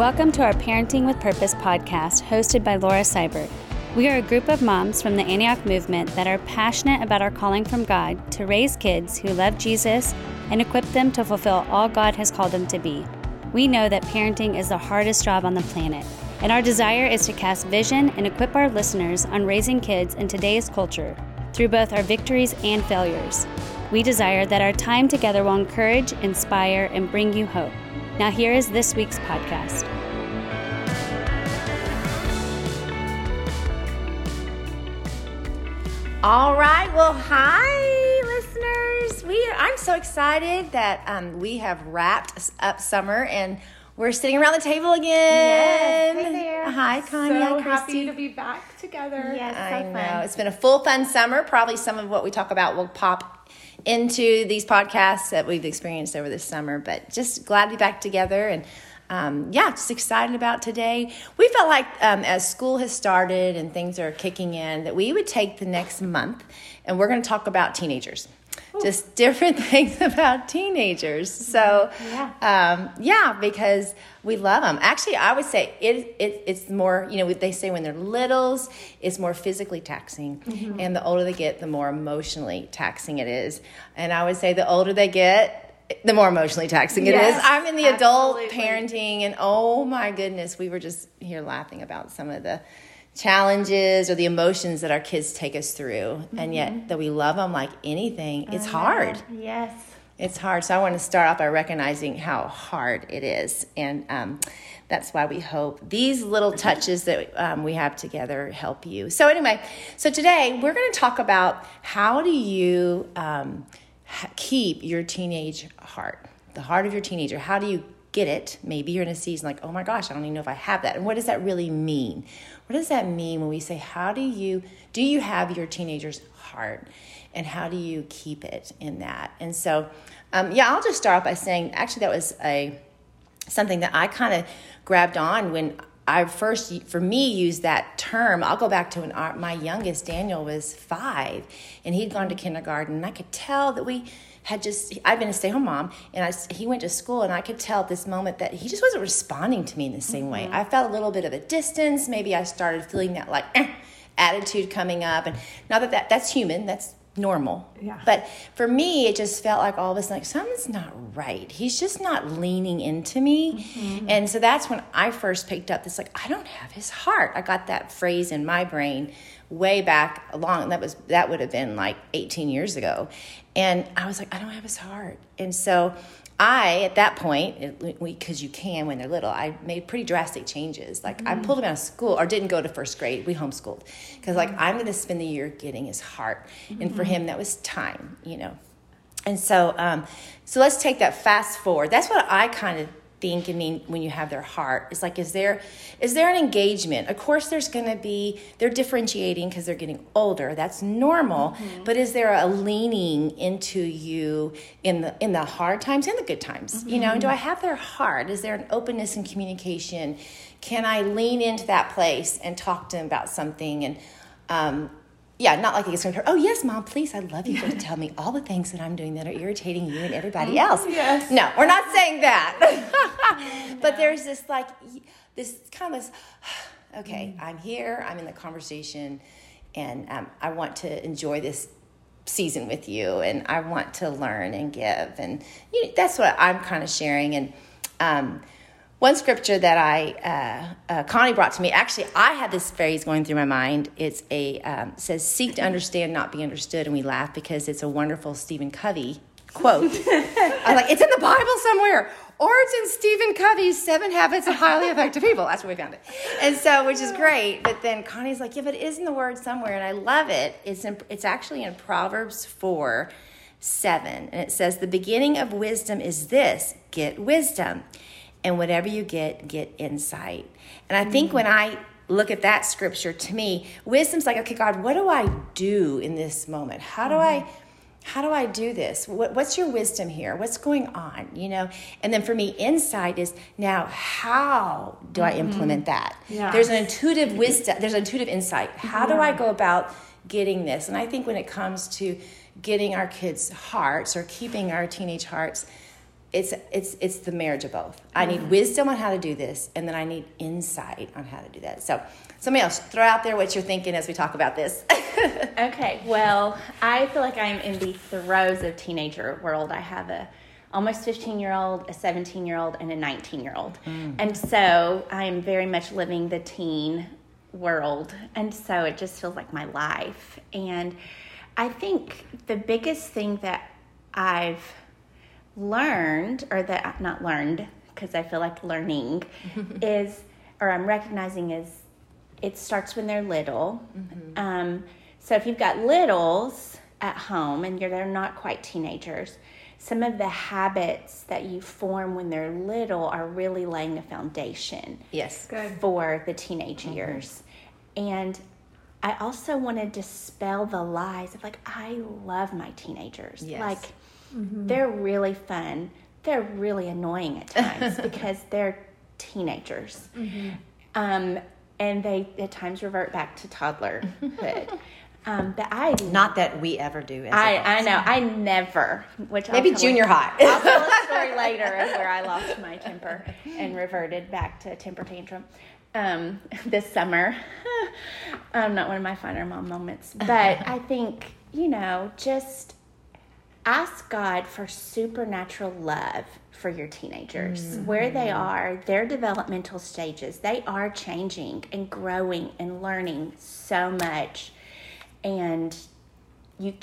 Welcome to our Parenting with Purpose podcast, hosted by Laura Seibert. We are a group of moms from the Antioch movement that are passionate about our calling from God to raise kids who love Jesus and equip them to fulfill all God has called them to be. We know that parenting is the hardest job on the planet, and our desire is to cast vision and equip our listeners on raising kids in today's culture through both our victories and failures. We desire that our time together will encourage, inspire, and bring you hope. Now, here is this week's podcast. All right. Well, hi, listeners. We are, I'm so excited that um, we have wrapped up summer and we're sitting around the table again. Yes, hey there. Hi, Connie. So happy to be back together. Yes. I so know fun. it's been a full fun summer. Probably some of what we talk about will pop into these podcasts that we've experienced over this summer. But just glad to be back together and. Um, yeah, just excited about today. We felt like um, as school has started and things are kicking in, that we would take the next month and we're going to talk about teenagers, just different things about teenagers. So, Yeah. um, yeah, because we love them. Actually, I would say it, it it's more. You know, they say when they're littles, it's more physically taxing, Mm-hmm. and the older they get, the more emotionally taxing it is. And I would say the older they get. The more emotionally taxing it is. Yes, I'm in the adult absolutely. parenting, and oh my goodness, we were just here laughing about some of the challenges or the emotions that our kids take us through, and yet that we love them like anything. It's hard. Yes. It's hard. So I want to start off by recognizing how hard it is. And um, that's why we hope these little touches that um, we have together help you. So, anyway, so today we're going to talk about how do you um, keep your teenage heart, the heart of your teenager. How do you get it? Maybe you're in a season like, oh my gosh, I don't even know if I have that. And what does that really mean? What does that mean when we say, how do you, do you have your teenager's heart? and how do you keep it in that and so um, yeah i'll just start off by saying actually that was a something that i kind of grabbed on when i first for me used that term. I'll go back to when our, my youngest daniel was five and he'd gone to kindergarten and i could tell that we had just i'd been a stay-home mom and I, he went to school and i could tell at this moment that he just wasn't responding to me in the same way. I felt a little bit of a distance. Maybe i started feeling that like eh, attitude coming up and not that, that that's human. That's normal. Yeah. but for me it just felt like all of a sudden like something's not right. He's just not leaning into me. Mm-hmm. And so that's when i first picked up this like i don't have his heart. I got that phrase in my brain way back along. That was that would have been like 18 years ago. And i was like i don't have his heart. And so I, at that point, because you can when they're little, I made pretty drastic changes. Like I pulled him out of school or didn't go to first grade. We homeschooled because like I'm going to spend the year getting his heart, and for him that was time, you know. And so, um, so let's take that fast forward. That's what I kind of think and mean when you have their heart. It's like, is there, is there an engagement? Of course, there's going to be. They're differentiating because they're getting older. That's normal. But is there a leaning into you in the in the hard times and the good times? You know, do I have their heart? Is there an openness and communication? Can I lean into that place and talk to them about something and um, yeah, not like it's going to hurt. Oh, yes, mom, please, I love you to tell me all the things that I'm doing that are irritating you and everybody else. yes. No, we're not saying that. but there's this like, this kind of this, okay, I'm here, I'm in the conversation, and um, I want to enjoy this season with you, and I want to learn and give. And you know, that's what I'm kind of sharing. And, um, one scripture that I uh, uh, Connie brought to me. Actually, I had this phrase going through my mind. It's a um, it says, "Seek to understand, not be understood," and we laugh because it's a wonderful Stephen Covey quote. I'm like, it's in the Bible somewhere, or it's in Stephen Covey's Seven Habits of Highly Effective People. That's where we found it, and so which is great. But then Connie's like, yeah, but it is in the Word somewhere, and I love it. It's in, it's actually in Proverbs four. 7 and it says the beginning of wisdom is this get wisdom and whatever you get get insight. And i think mm. when i look at that scripture to me wisdom's like okay god what do i do in this moment? How do i mm-hmm. how do i do this? What, what's your wisdom here? What's going on you know? And then for me insight is now how do i mm-hmm. implement that? Yes. there's an intuitive wisdom there's an intuitive insight. How do i go about getting this? And i think when it comes to getting our kids hearts or keeping our teenage hearts it's it's it's the marriage of both. I need mm-hmm. wisdom on how to do this, and then I need insight on how to do that. So, somebody else, throw out there what you're thinking as we talk about this. Okay, well, I feel like I'm in the throes of teenager world. I have a almost 15 year old, a 17 year old, and a 19 year old. Mm. And so I'm very much living the teen world. And so it just feels like my life. And I think the biggest thing that I've learned, or that not learned, because I feel like learning, is, or I'm recognizing is, it starts when they're little. Um, so if you've got littles at home and you're they're not quite teenagers, some of the habits that you form when they're little are really laying a foundation yes. Good. for the teenage years. And I also want to dispel the lies of like, I love my teenagers. Yes. Like, they're really fun. They're really annoying at times because they're teenagers. Um, and they at times revert back to toddlerhood. um, but I Not that we ever do. As I, adults. I know. I never. Which I'll Maybe junior a- high. I'll tell a story later of where I lost my temper and reverted back to a temper tantrum. Um, this summer, um, not one of my finer mom moments, but I think you know, just ask God for supernatural love for your teenagers, mm. where they are, their developmental stages. They are changing and growing and learning so much, and you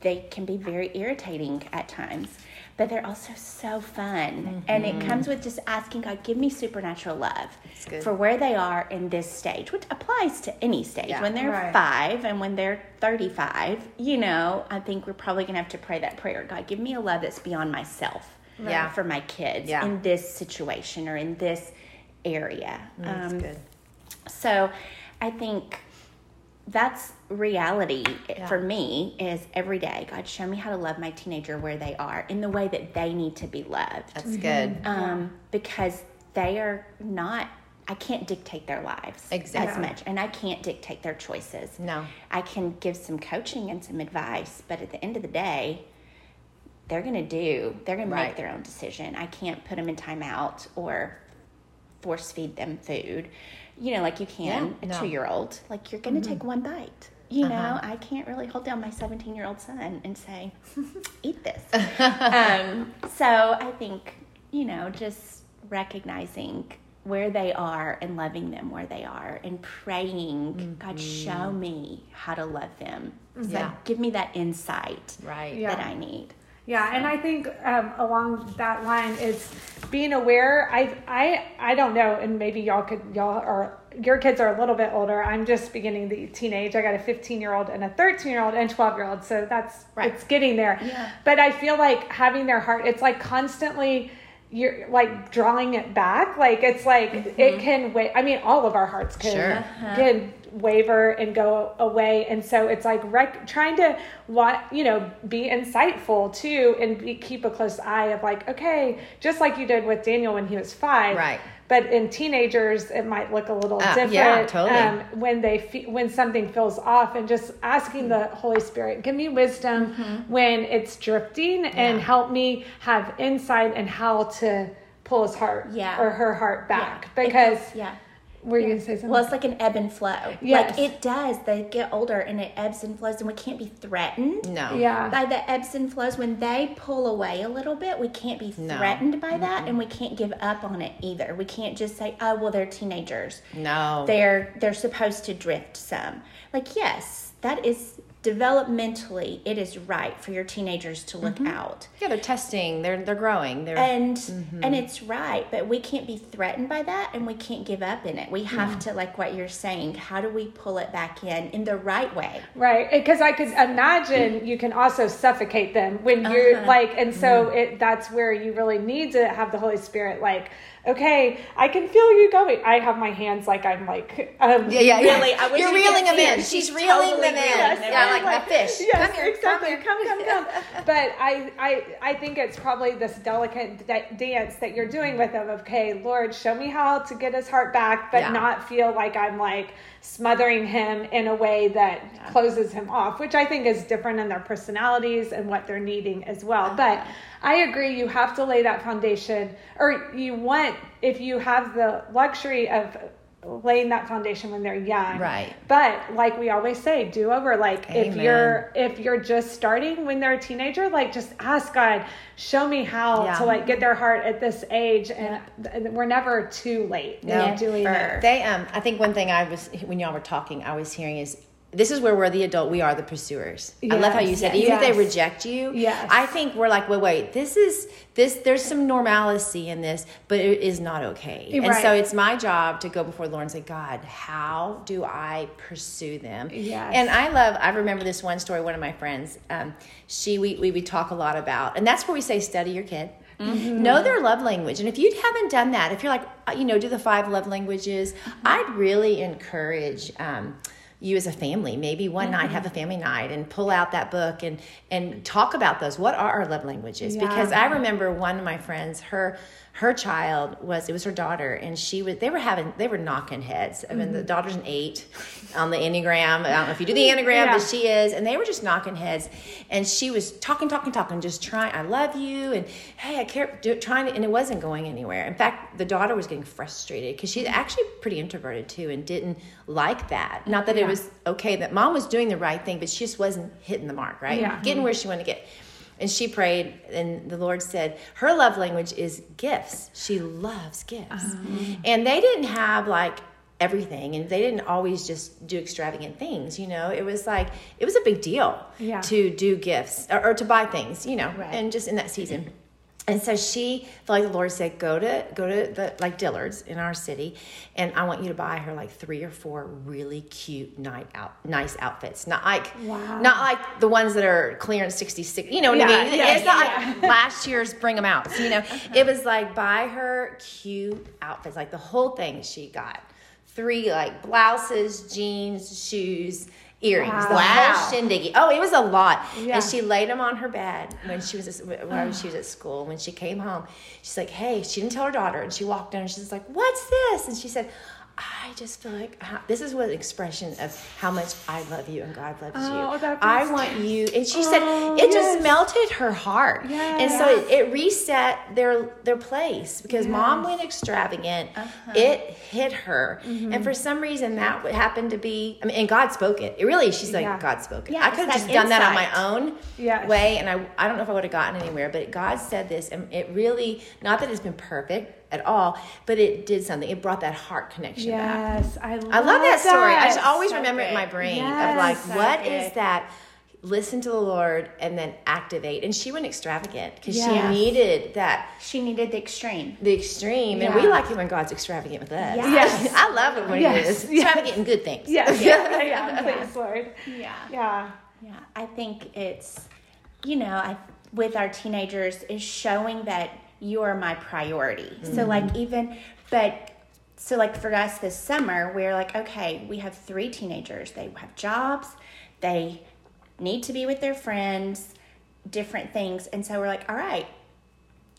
they can be very irritating at times but they're also so fun and it comes with just asking god give me supernatural love for where they are in this stage which applies to any stage Yeah. when they're Right. five and when they're 35 you know i think we're probably going to have to pray that prayer god give me a love that's beyond myself Yeah. for my kids Yeah. in this situation or in this area That's Um, good. so I think that's reality for me is every day god show me how to love my teenager where they are in the way that they need to be loved. That's good. um, because they are not i can't dictate their lives as much and i can't dictate their choices. No. i can give some coaching and some advice but at the end of the day they're going to do they're going to Right. make their own decision. I can't put them in timeout or force feed them food you know like you can Yeah, a no. Mm-hmm. two year old like you're going to take one bite you Uh-huh. know i can't really hold down my 17 year old son and say eat this um, so i think you know just recognizing where they are and loving them where they are and praying god show me how to love them So Mm-hmm. Yeah. give me that insight Right. Yeah. that i need Yeah, and I think um, along that line is being aware. I I I don't know, and maybe y'all could y'all are your kids are a little bit older. I'm just beginning the teenage. I got a 15 year old and a 13 year old and 12 year old, so that's Right. it's getting there. Yeah. But I feel like having their heart, it's like constantly. You're like drawing it back, like it's like it can wait. I mean, all of our hearts can Sure. can waver and go away and so it's like rec- trying to what you know be insightful too and be, keep a close eye of like okay just like you did with daniel when he was five Right. but in teenagers it might look a little Uh, different yeah, totally. um, when they fe- when something feels off and just asking the holy spirit give me wisdom when it's drifting and Mm-hmm. Help me have insight and how to pull his heart Yeah. or her heart back Yeah. because yeah were you gonna say something Well, it's like an ebb and flow. Yes. Like it does. They get older and it ebbs and flows, and we can't be threatened No. yeah by the ebbs and flows. When they pull away a little bit, we can't be No. threatened by that, and we can't give up on it either. We can't just say, "Oh, well, they're teenagers. No. They're they're supposed to drift some." Like, yes, that is developmentally, it is right for your teenagers to look out yeah, they're testing. They're they're growing. They're and Mm-hmm. and it's right but we can't be threatened by that and we can't give up in it we have to like what you're saying how do we pull it back in in the right way Right, because I could imagine you can also suffocate them when you're Uh-huh. like, and so it that's where you really need to have the Holy Spirit. Like, okay, I can feel you going. I have my hands like I'm like, um, yeah, yeah, Really, yeah. I wish You're you reeling them in. She's She's reeling totally them in. them yeah, in. like a fish. Yes, come here, exactly. Come, here. Come, come, come. but I, I, I think it's probably this delicate da- dance that you're doing with them. Of, okay, Lord, show me how to get his heart back, but Yeah. not feel like I'm like smothering him in a way that closes him off, which I think is different in their personalities and what they're needing as well. But I agree. You have to lay that foundation, or you want if you have the luxury of laying that foundation when they're young. Right. But like we always say, do over. Like if you're if you're just starting when they're a teenager, like just ask God, show me how Yeah. to like get their heart at this age, and th- we're never too late No, in doing it. They um I think one thing I was when y'all were talking, I was hearing is this is where we're the adult, we are the pursuers. I love how you said yes. even if they reject you, Yes. I think we're like, wait, wait, this is this there's some normalcy in this, but it is not okay. And so it's my job to go before the Lord and say, God, how do I pursue them? Yes. And I love I remember this one story, one of my friends, um, she we, we we talk a lot about, and that's where we say study your kid. Mm-hmm. Know their love language. And if you haven't done that, if you're like, uh, you know, do the five love languages, Mm-hmm. I'd really encourage um, you as a family, maybe one night Mm-hmm. have a family night and pull out that book and, and talk about those. What are our love languages? Yeah. Because I remember one of my friends, her her child was it was her daughter and she was they were having they were knocking heads. I mean the mm-hmm. daughter's an eight on the enneagram. I don't know if you do the enneagram Yeah. but she is and they were just knocking heads. And she was talking talking talking just trying i love you and hey i care do, trying to, and it wasn't going anywhere. In fact the daughter was getting frustrated because she's mm-hmm. actually pretty introverted too and didn't like that. Not that it was okay that mom was doing the right thing but she just wasn't hitting the mark right? Yeah. getting mm-hmm. where she wanted to get and she prayed and the lord said her love language is gifts. She loves gifts. Uh-huh. And they didn't have like everything and they didn't always just do extravagant things you know? It was like it was a big deal Yeah. to do gifts or, or to buy things you know Right. and just in that season and so she like the Lord said, go to go to the like Dillard's in our city, and I want you to buy her like three or four really cute night out nice outfits. Not like Wow. not like the ones that are clearance sixty six. You know what Yeah, I mean? yeah, it's not yeah. like last year's bring them out. So, you know, uh-huh. it was like buy her cute outfits, like the whole thing she got. Three like blouses, jeans, shoes, earrings, the Wow. whole shindig. Oh, it was a lot. Yeah. And she laid them on her bed when she was when she was at school. When she came home, she's like, "Hey," she didn't tell her daughter, and she walked in and she's like, "What's this?" And she said. I just feel like how, this is what expression of how much I love you and God loves Oh, you. I want you, and she Oh, said it just melted her heart, and so it, it reset their their place because mom went extravagant. Uh-huh. It hit her, Mm-hmm. and for some reason that would happen to be. I mean, and God spoke it. It really, she's like, Yeah. God spoke it. Yeah, I could have just done that on my own Yes. way, and I I don't know if I would have gotten anywhere. But God said this, and it really not that it's been perfect at all, but it did something. It brought that heart connection back. Yes, I love, I love that story. I just always So remember it in my brain Yes, of like, so what is good. that? Listen to the Lord and then activate. And she went extravagant because she needed that She needed the extreme. the extreme, and we like it when God's extravagant with us. Yes. I love it when Yes. He is Yes. extravagant in good things. Yes, yeah, yeah, please, Lord. Yeah. Yeah. Yeah, I think it's, you know, I with our teenagers is showing that you are my priority. So mm-hmm. like even, but so like for us this summer, we're like, okay, we have three teenagers. They have jobs, they need to be with their friends, different things, and so we're like, all right.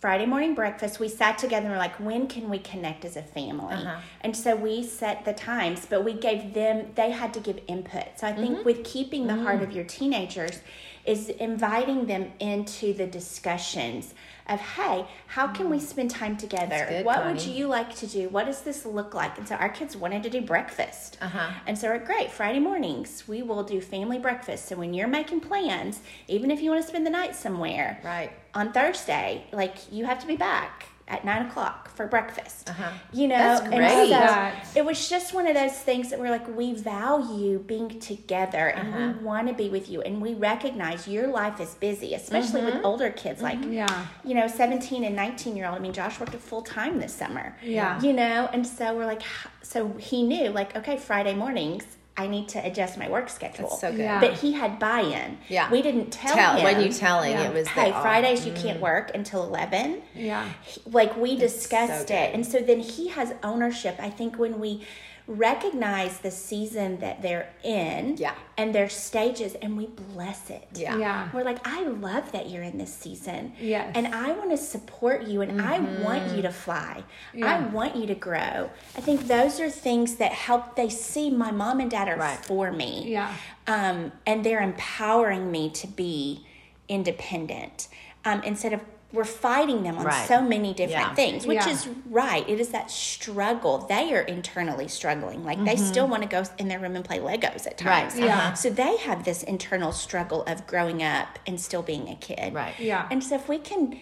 Friday morning breakfast, we sat together and we're like, when can we connect as a family? Uh-huh. And so we set the times, but we gave them, they had to give input. So I think mm-hmm. with keeping the heart mm-hmm. of your teenagers is inviting them into the discussions of, hey, how can we spend time together? good, what would you like to do? What does this look like? And so our kids wanted to do breakfast. Uh-huh. And so we're great. Friday mornings, we will do family breakfast. So when you're making plans, even if you want to spend the night somewhere, Right. on Thursday, like you have to be back at nine o'clock for breakfast. Uh-huh. You know, That's and great. so Yes. it was just one of those things that we're like, we value being together and Uh-huh. we want to be with you, and we recognize your life is busy, especially Mm-hmm. with older kids, like Yeah. you know, seventeen and nineteen year old. I mean, Josh worked a full time this summer. Yeah. you know, and so we're like, so he knew, like, okay, Friday mornings. I need to adjust my work schedule. That's so good. Yeah. But he had buy-in. Yeah. We didn't tell, Tell him. when you telling Yeah. it was Hey, that, Fridays you mm. can't work until eleven. Yeah. Like we discussed so it, and so then he has ownership. I think when we recognize the season that they're in, Yeah. and their stages, and we bless it. Yeah. Yeah. We're like, I love that you're in this season. Yes. And I want to support you and I want you to fly. I want you to grow. I think those are things that help they see my mom and dad are Right. for me. Yeah. Um, and they're empowering me to be independent. Um, instead of we're fighting them on Right. so many different Yeah. things, which Yeah. is right. It is that struggle. They are internally struggling. Like they still want to go in their room and play Legos at Mm-hmm. Right. times. Yeah. So they have this internal struggle of growing up and still being a kid. Right. Yeah. And so if we can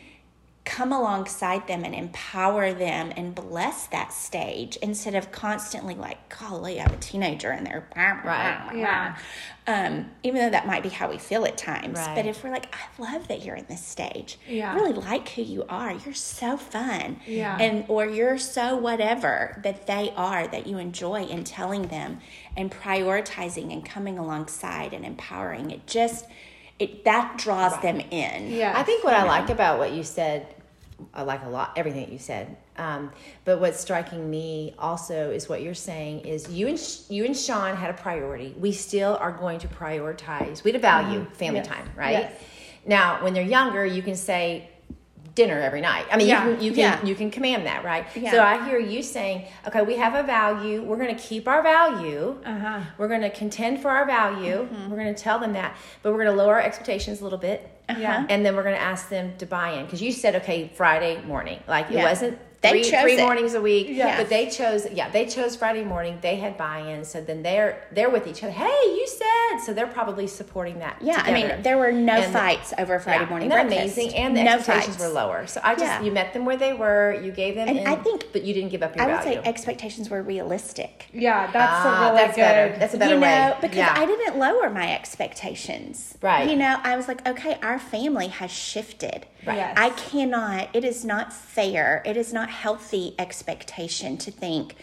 come alongside them and empower them and bless that stage instead of constantly like, golly, I have a teenager and they're Right. Yeah. Um, even though that might be how we feel at times. Right. But if we're like, I love that you're in this stage. Yeah. I really like who you are. You're so fun. Yeah. And or you're so whatever that they are that you enjoy and telling them and prioritizing and coming alongside and empowering it just it that draws them in. Yeah. I think what I like about what you said, I like a lot everything that you said. Um, but what's striking me also is what you're saying is you and Sh- you and Sean had a priority. We still are going to prioritize. We value family Yes. time, right? Yes. Now, when they're younger, you can say dinner every night. I mean, Yeah. you can you can Yeah. you can command that, right? Yeah. So I hear you saying, okay, we have a value. We're going to keep our value. Uh-huh. We're going to contend for our value. Mm-hmm. We're going to tell them that, but we're going to lower our expectations a little bit. Yeah. And then we're going to ask them to buy in because you said okay Friday morning, like it wasn't They three, chose three it. mornings a week, Yes. but they chose yeah they chose Friday morning. They had buy-in, so then they're they're with each other. Hey, you said so they're probably supporting that. Yeah, I mean, there were no And- fights over Friday yeah, morning breakfast. amazing? And the no expectations fights. were lower. So I just Yeah. you met them where they were. You gave them, And in, I think- but you didn't give up your I would value. say expectations were realistic. Yeah, that's Ah, a really that's good. better. That's a better you know, way. because yeah. I didn't lower my expectations. Right. You know, I was like, okay, our family has shifted. Right. Yes. I cannot, it is not fair. It is not healthy expectation to think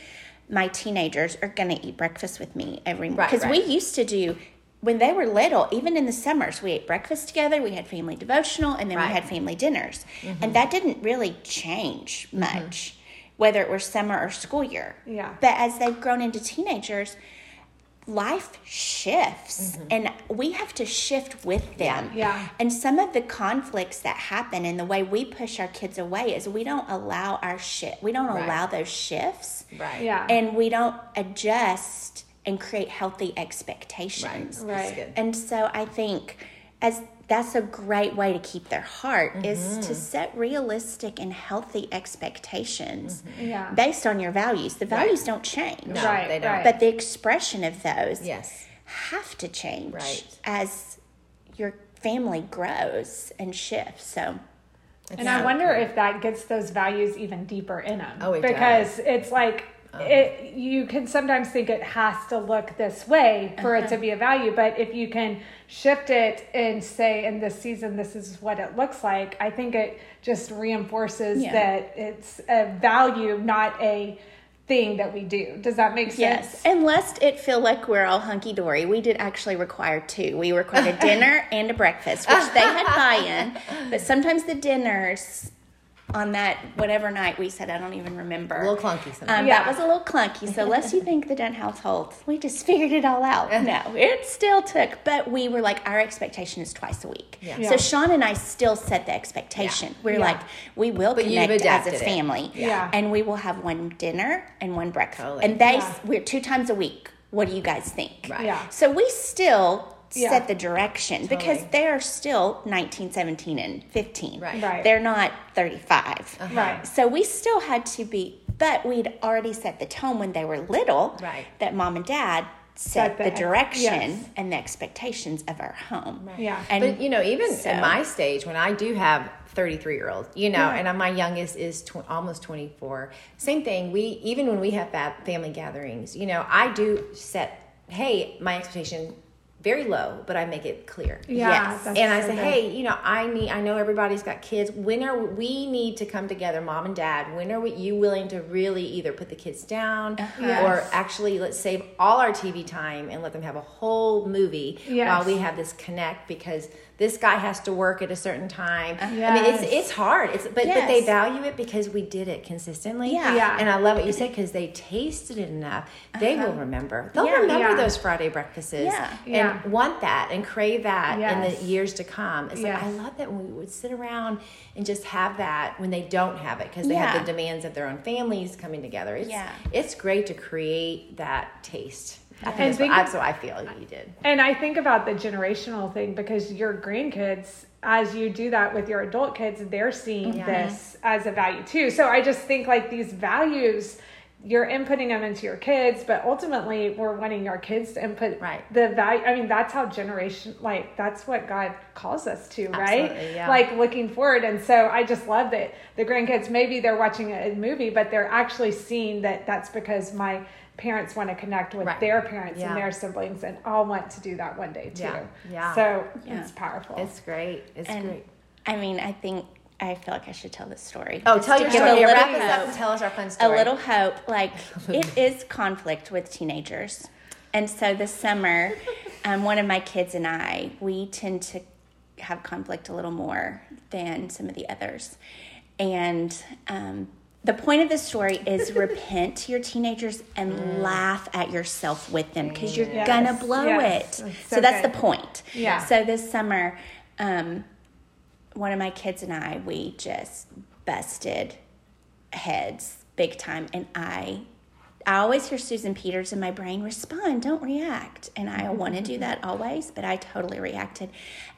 my teenagers are going to eat breakfast with me every morning. Right, Because we used to do, when they were little, even in the summers, we ate breakfast together, we had family devotional, and then Right. we had family dinners. Mm-hmm. And that didn't really change much, whether it was summer or school year. Yeah. But as they've grown into teenagers, life shifts and we have to shift with them. Mm-hmm. Yeah. And some of the conflicts that happen and the way we push our kids away is we don't allow our shit We don't Right. allow those shifts. right. Yeah. And we don't adjust and create healthy expectations. Right. That's good. And so I think as that's a great way to keep their heart is Mm-hmm. to set realistic and healthy expectations Yeah. based on your values. The values don't change. No, Right, they don't. right. But the expression of those Yes. have to change Right. as your family grows and shifts. So And I wonder if that gets those values even deeper in them. Oh, it because it's like it, you can sometimes think it has to look this way for Uh-huh. it to be a value, but if you can shift it and say in this season this is what it looks like, I think it just reinforces Yeah. that it's a value, not a thing that we do. Does that make sense? yes, and lest it feel like we're all hunky dory, we did actually require two. We required a dinner and a breakfast, which they had buy in. But sometimes the dinners on that whatever night we said, I don't even remember. A little clunky sometimes. Um, Yeah. That was a little clunky. So, lest you think the Dent household, we just figured it all out. No, it still took, but we were like, our expectation is twice a week. Yeah. Yeah. So, Sean and I still set the expectation. We're Yeah. like, we will But connect as adapted a it. family. Yeah. And we will have one dinner and one breakfast. Totally. And they, Yeah. we're two times a week. What do you guys think? Right. Yeah. So, we still Yeah. set the direction because they're still 19, 17, and 15. Right. Right. They're not 35. Uh-huh. Right. So we still had to be, but we'd already set the tone when they were little. Right. That mom and dad Set set, the the direction yes. and the expectations of our home. Yeah. And but you know, even so- in my stage, when I do have 33 year olds, you know, Yeah. and my youngest is tw- almost 24. Same thing. We even when we have fa- family gatherings, you know, I do set, hey, my expectation very low, but I make it clear. Yeah. Yes. and I so say, good. hey, you know, I need. I know everybody's got kids. When are we need to come together, mom and dad? When are we, you willing to really either put the kids down uh-huh. or Yes. actually let's save all our TV time and let them have a whole movie Yes. while we have this connect because this guy has to work at a certain time. I mean, it's it's hard. It's but but they value it because we did it consistently. Yeah. Yeah. And I love what you said because they tasted it enough. They will uh-huh. remember. They'll Yeah. remember Yeah. those Friday breakfasts Yeah. and Yeah. want that and crave that in the years to come. It's Yes. like I love that when we would sit around and just have that when they don't have it because they Yeah. have the demands of their own families coming together. It's Yeah. it's great to create that taste. I think And that's, think what, that's what I feel you did. And I think about the generational thing because your grandkids, as you do that with your adult kids, they're seeing Yeah. this as a value too. So I just think like these values, you're inputting them into your kids, but ultimately we're wanting our kids to input Right. the value. I mean, that's how generation, like, that's what God calls us to, right? Yeah. Like looking forward. And so I just love that the grandkids, maybe they're watching a movie, but they're actually seeing that that's because my parents want to connect with Right. their parents Yeah. and their siblings and I'll want to do that one day too. Yeah. Yeah. So Yeah. it's powerful. It's great. It's And great. I mean, I think I feel like I should tell this story. Oh, Just tell your story. A Yeah, little wrap us up hope. and tell us our fun story. a little hope. Like it is conflict with teenagers, and so this summer, um, one of my kids and I, we tend to have conflict a little more than some of the others, and. Um, the point of this story is repent to your teenagers and laugh at yourself with them because you're Yes, gonna blow yes. it. That's So, so that's the point. Yeah. So this summer, um, one of my kids and I, we just busted heads big time. And I, I always hear Susan Peters in my brain respond, don't react. And I mm-hmm. want to do that always, but I totally reacted.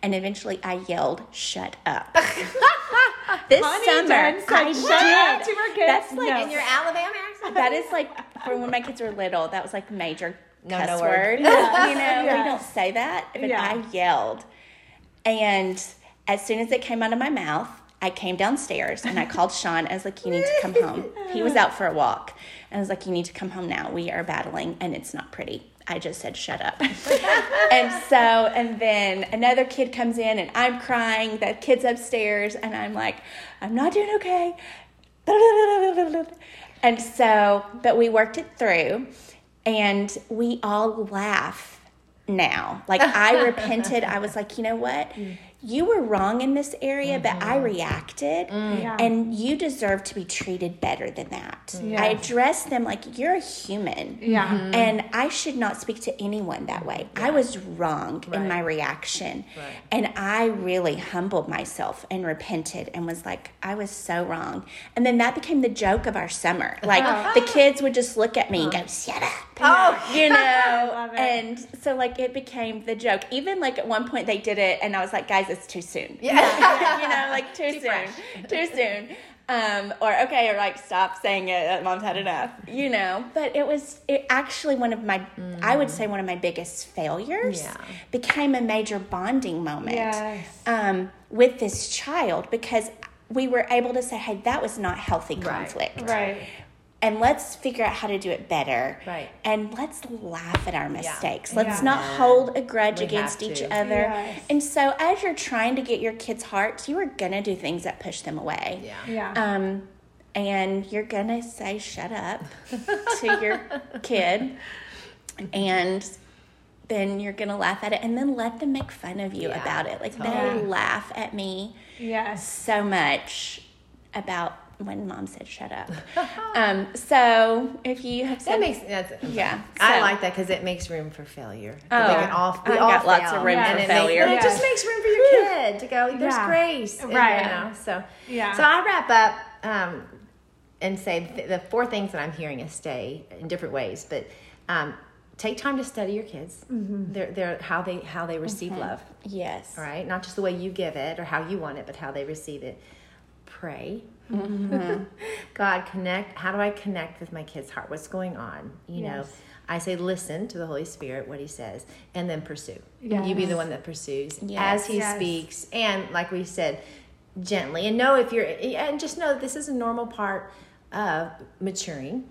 And eventually I yelled, shut up. this Honey summer, said, I "Shut up" did. to her kids. That's like, No. In your Alabama accent? that is like, for when my kids were little, that was like major No, cuss no word. word. You know, Yeah. we don't say that, but Yeah. I yelled. And as soon as it came out of my mouth, I came downstairs and I called Sean. I was like, You need to come home. He was out for a walk. And I was like, You need to come home now. We are battling and it's not pretty. I just said, Shut up. and so, and then another kid comes in and I'm crying. The kid's upstairs and I'm like, I'm not doing okay. And so, but we worked it through and we all laugh now. Like I repented. I was like, you know what? Mm. You were wrong in this area, but I mm-hmm. reacted mm. Yeah. and you deserve to be treated better than that. Mm. Yes. I addressed them like you're a human. Yeah. Mm-hmm. And I should not speak to anyone that way. I was wrong in my reaction. Right. And I really humbled myself and repented and was like, I was so wrong. And then that became the joke of our summer. Like uh-huh. the kids would just look at me and go, shut up. Oh, You know, and so like it became the joke. Even like at one point they did it, and I was like, guys, it's too soon. Yeah. you know, like too, Too soon, fresh. too soon. Um, or okay, or like stop saying it. Mom's had enough. You know, but it was it actually one of my, I would say one of my biggest failures. Yeah. became a major bonding moment. Yes. Um, with this child because we were able to say, hey, that was not healthy Right. conflict Right. And let's figure out how to do it better. Right. And let's laugh at our mistakes. Let's Yeah. not hold a grudge We against each other. Yes. And so, as you're trying to get your kids' hearts, you are gonna do things that push them away. Yeah. Yeah. Um, and you're gonna say "shut up" to your kid, and then you're gonna laugh at it, and then let them make fun of you Yeah, about it. Like totally. they laugh at me yes. so much about when mom said shut up. um, so if you have That makes that's yeah, I so- like that because it makes room for failure. Oh, we can all, we I've all got lots of room for And it failure. Makes, but it just makes room for your kid to go. There's Yeah. grace, and, Right. You know, so Yeah. So I wrap up um, and say th- the four things that I'm hearing us stay in different ways, but um, take time to study your kids. Mm-hmm. They're, they're how they how they receive love. yes, All right, not just the way you give it or how you want it, but how they receive it. Pray. Mm-hmm. God, connect. How do I connect with my kid's heart? What's going on? You know, I say listen to the Holy Spirit, what He says, and then pursue. Yes. You be the one that pursues Yes. as He Yes. speaks, and like we said, gently. And know if you're, and just know that this is a normal part of maturing,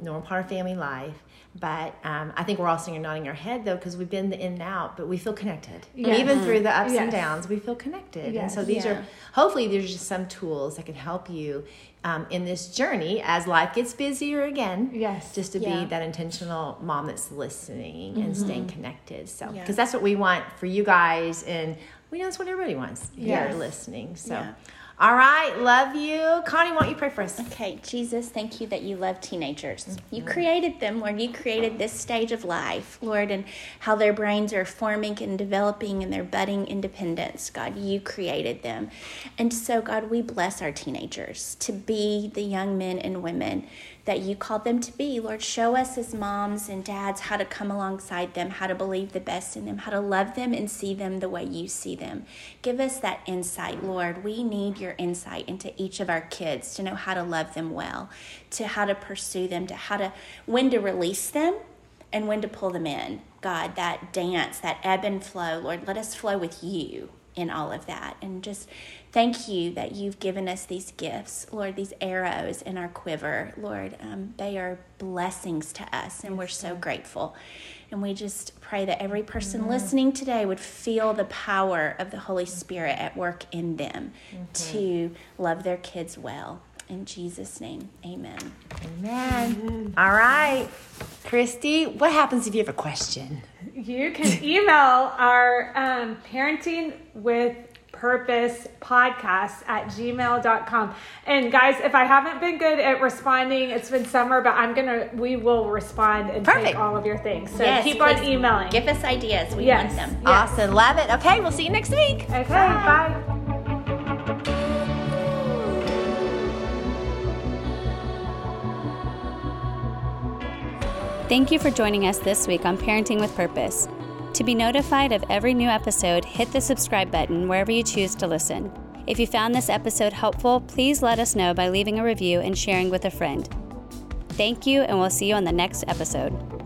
normal part of family life. But um, I think we're all sitting nodding our head though, because we've been the in and out, but we feel connected. Yes. Even through the ups and downs, we feel connected. And so these Yeah. are hopefully there's just some tools that can help you um, in this journey as life gets busier again. Yes. Just to Yeah. be that intentional mom that's listening and staying connected. So Yeah. because that's what we want for you guys, and we know that's what everybody wants. Yes. You're listening. So. All right, love you. Connie, why don't you pray for us? Okay, Jesus, thank you that you love teenagers. You created them, Lord. You created this stage of life, Lord, and how their brains are forming and developing and their budding independence. God, you created them. And so, God, we bless our teenagers to be the young men and women that you called them to be. Lord, show us as moms and dads how to come alongside them, how to believe the best in them, how to love them and see them the way you see them. Give us that insight, Lord. We need your insight into each of our kids to know how to love them well, to how to pursue them, to how to when to release them and when to pull them in. God, that dance, that ebb and flow, Lord, let us flow with you in all of that. And just thank you that you've given us these gifts, Lord, these arrows in our quiver. Lord, um, they are blessings to us, and we're so grateful. And we just pray that every person mm-hmm. listening today would feel the power of the Holy Spirit at work in them mm-hmm. to love their kids well. In Jesus' name, amen. Amen. amen. All right. Christy, what happens if you have a question? You can email our um, parenting with purpose podcast at gmail.com and guys if i haven't been good at responding it's been summer but i'm gonna we will respond and Perfect. take all of your things so yes, keep on emailing give us ideas we yes. want them yes. awesome love it okay we'll see you next week okay bye. bye. Thank you for joining us this week on Parenting with Purpose. To be notified of every new episode, hit the subscribe button wherever you choose to listen. If you found this episode helpful, please let us know by leaving a review and sharing with a friend. Thank you, and we'll see you on the next episode.